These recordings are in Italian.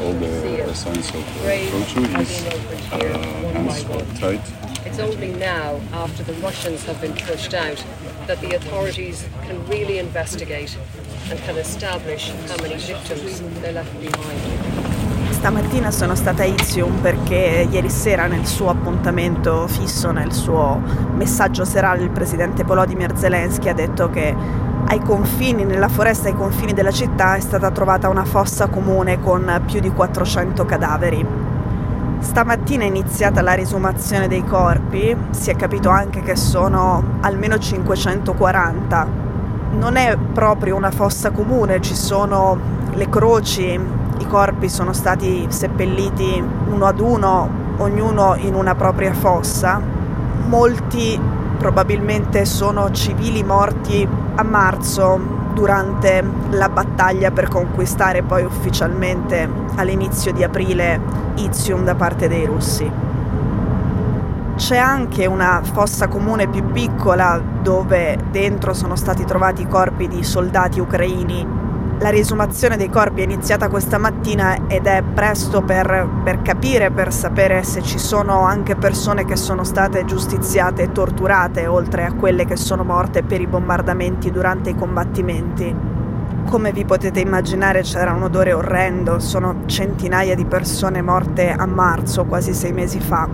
all the signs of approaching. His uh, hands were tight. It's only now, after the Russians have been pushed out, that the authorities can really investigate and can establish how many victims they left behind. Stamattina sono stata a Izium perché ieri sera nel suo appuntamento fisso, nel suo messaggio serale, il presidente Volodymyr Zelensky ha detto che ai confini, nella foresta ai confini della città è stata trovata una fossa comune con più di 400 cadaveri. Stamattina è iniziata la risumazione dei corpi, si è capito anche che sono almeno 540. Non è proprio una fossa comune, ci sono le croci, i corpi sono stati seppelliti uno ad uno, ognuno in una propria fossa. Molti probabilmente sono civili morti a marzo durante la battaglia per conquistare poi ufficialmente all'inizio di aprile Izium da parte dei russi. C'è anche una fossa comune più piccola dove dentro sono stati trovati i corpi di soldati ucraini la riesumazione dei corpi è iniziata questa mattina ed è presto per, per, capire, per sapere se ci sono anche persone che sono state giustiziate e torturate, oltre a quelle che sono morte per i bombardamenti durante i combattimenti. Come vi potete immaginare c'era un odore orrendo, sono centinaia di persone morte a marzo, quasi sei mesi fa.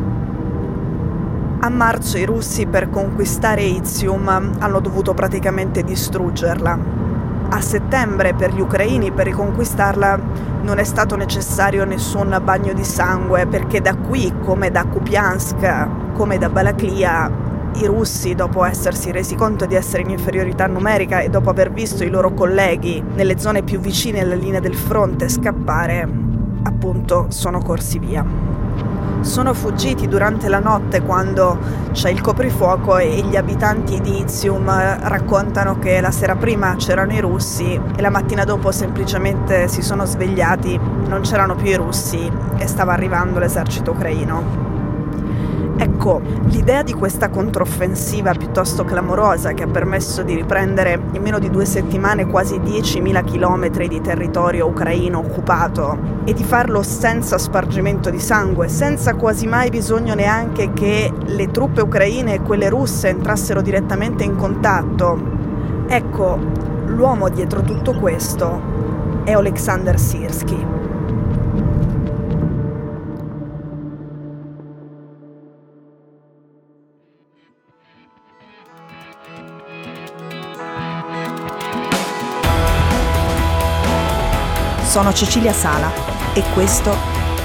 A marzo i russi per conquistare Izium hanno dovuto praticamente distruggerla a settembre per gli ucraini per riconquistarla non è stato necessario nessun bagno di sangue perché da qui, come da Kupiansk, come da Balaklia, i russi, dopo essersi resi conto di essere in inferiorità numerica e dopo aver visto i loro colleghi nelle zone più vicine alla linea del fronte scappare, appunto sono corsi via sono fuggiti durante la notte quando c'è il coprifuoco e gli abitanti di Izium raccontano che la sera prima c'erano i russi e la mattina dopo semplicemente si sono svegliati, non c'erano più i russi e stava arrivando l'esercito ucraino. Ecco, l'idea di questa controffensiva piuttosto clamorosa che ha permesso di riprendere in meno di due settimane quasi 10.000 km di territorio ucraino occupato e di farlo senza spargimento di sangue, senza quasi mai bisogno neanche che le truppe ucraine e quelle russe entrassero direttamente in contatto. Ecco, l'uomo dietro tutto questo è Alexander Sirsky. Sono Cecilia Sala e questo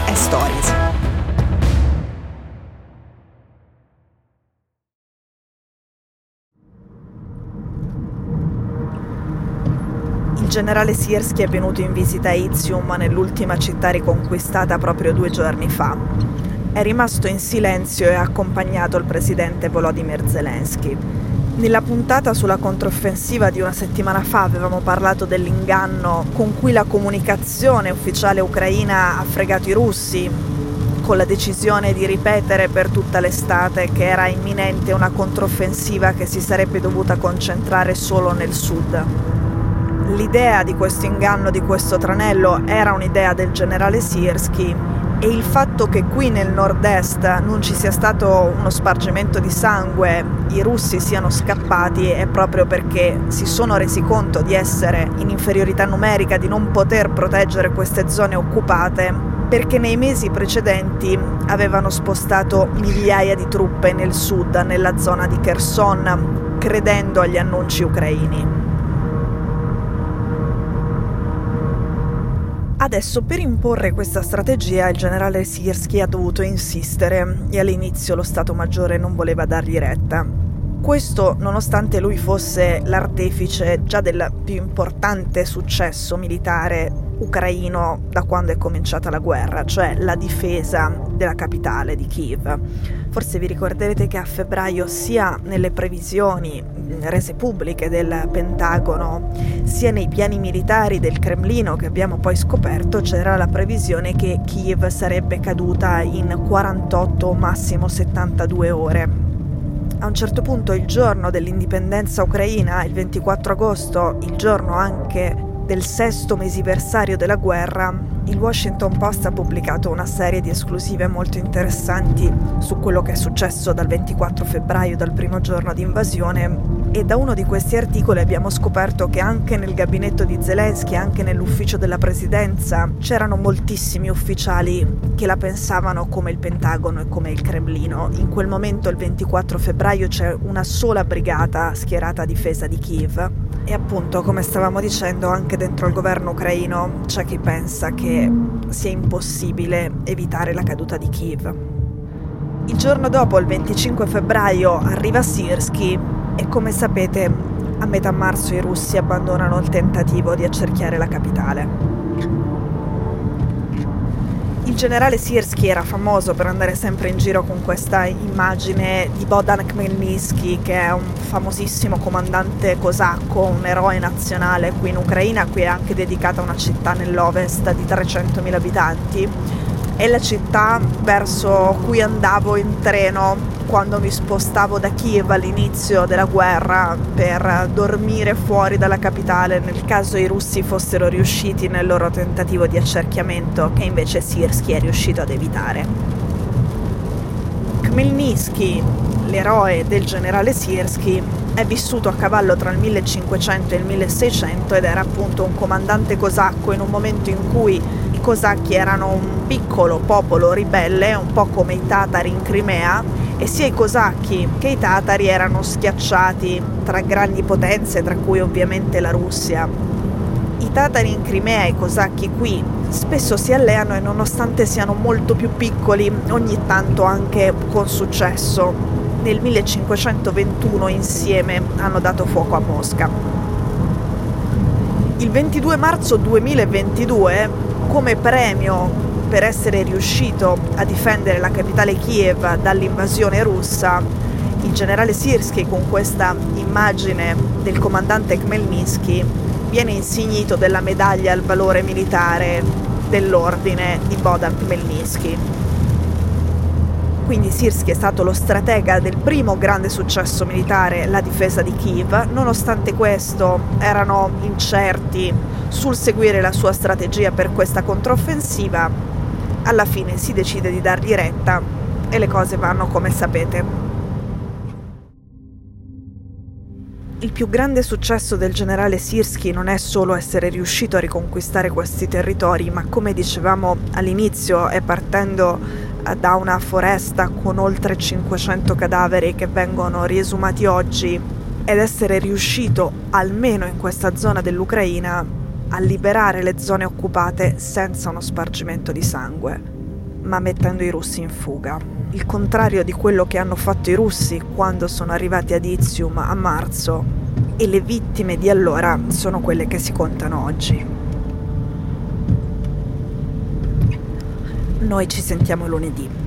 è Stories. Il generale Sierski è venuto in visita a Izium nell'ultima città riconquistata proprio due giorni fa. È rimasto in silenzio e ha accompagnato il presidente Volodymyr Zelensky. Nella puntata sulla controffensiva di una settimana fa avevamo parlato dell'inganno con cui la comunicazione ufficiale ucraina ha fregato i russi, con la decisione di ripetere per tutta l'estate che era imminente una controffensiva che si sarebbe dovuta concentrare solo nel sud. L'idea di questo inganno, di questo tranello, era un'idea del generale Sierski e il fatto che qui nel nord-est non ci sia stato uno spargimento di sangue, i russi siano scappati è proprio perché si sono resi conto di essere in inferiorità numerica, di non poter proteggere queste zone occupate, perché nei mesi precedenti avevano spostato migliaia di truppe nel sud, nella zona di Kherson, credendo agli annunci ucraini. Adesso per imporre questa strategia il generale Siersky ha dovuto insistere e all'inizio lo Stato Maggiore non voleva dargli retta. Questo nonostante lui fosse l'artefice già del più importante successo militare ucraino da quando è cominciata la guerra, cioè la difesa della capitale di Kiev. Forse vi ricorderete che a febbraio sia nelle previsioni rese pubbliche del Pentagono sia nei piani militari del Cremlino che abbiamo poi scoperto c'era la previsione che Kiev sarebbe caduta in 48 o massimo 72 ore. A un certo punto il giorno dell'indipendenza ucraina, il 24 agosto, il giorno anche del sesto mesiversario della guerra, il Washington Post ha pubblicato una serie di esclusive molto interessanti su quello che è successo dal 24 febbraio, dal primo giorno di invasione, e da uno di questi articoli abbiamo scoperto che anche nel gabinetto di Zelensky, anche nell'ufficio della presidenza, c'erano moltissimi ufficiali che la pensavano come il Pentagono e come il Cremlino. In quel momento, il 24 febbraio, c'è una sola brigata schierata a difesa di Kiev e appunto, come stavamo dicendo, anche dentro il governo ucraino c'è chi pensa che sia impossibile evitare la caduta di Kiev. Il giorno dopo, il 25 febbraio, arriva Sirsky e come sapete a metà marzo i russi abbandonano il tentativo di accerchiare la capitale. Il generale Siersky era famoso per andare sempre in giro con questa immagine di Bodan Khmelnytsky, che è un famosissimo comandante cosacco, un eroe nazionale qui in Ucraina, a cui è anche dedicata una città nell'ovest di 300.000 abitanti. È la città verso cui andavo in treno quando mi spostavo da Kiev all'inizio della guerra per dormire fuori dalla capitale nel caso i russi fossero riusciti nel loro tentativo di accerchiamento che invece Sirsky è riuscito ad evitare. Khmelnytsky, l'eroe del generale Sirsky, è vissuto a cavallo tra il 1500 e il 1600 ed era appunto un comandante cosacco in un momento in cui i cosacchi erano un piccolo popolo ribelle, un po' come i tatari in Crimea, e sia i cosacchi che i tatari erano schiacciati tra grandi potenze, tra cui ovviamente la Russia. I tatari in Crimea e i cosacchi qui spesso si alleano e nonostante siano molto più piccoli, ogni tanto anche con successo. Nel 1521 insieme hanno dato fuoco a Mosca. Il 22 marzo 2022, come premio per essere riuscito a difendere la capitale Kiev dall'invasione russa, il generale Sirsky con questa immagine del comandante Khmelnytsky viene insignito della medaglia al valore militare dell'ordine di Bodan Khmelnytsky. Quindi Sirsky è stato lo stratega del primo grande successo militare, la difesa di Kiev. Nonostante questo erano incerti sul seguire la sua strategia per questa controffensiva alla fine si decide di dargli retta e le cose vanno come sapete. Il più grande successo del generale Sirsky non è solo essere riuscito a riconquistare questi territori, ma come dicevamo all'inizio è partendo eh, da una foresta con oltre 500 cadaveri che vengono riesumati oggi ed essere riuscito, almeno in questa zona dell'Ucraina, a liberare le zone occupate senza uno spargimento di sangue, ma mettendo i russi in fuga. Il contrario di quello che hanno fatto i russi quando sono arrivati ad Izium a marzo e le vittime di allora sono quelle che si contano oggi. Noi ci sentiamo lunedì.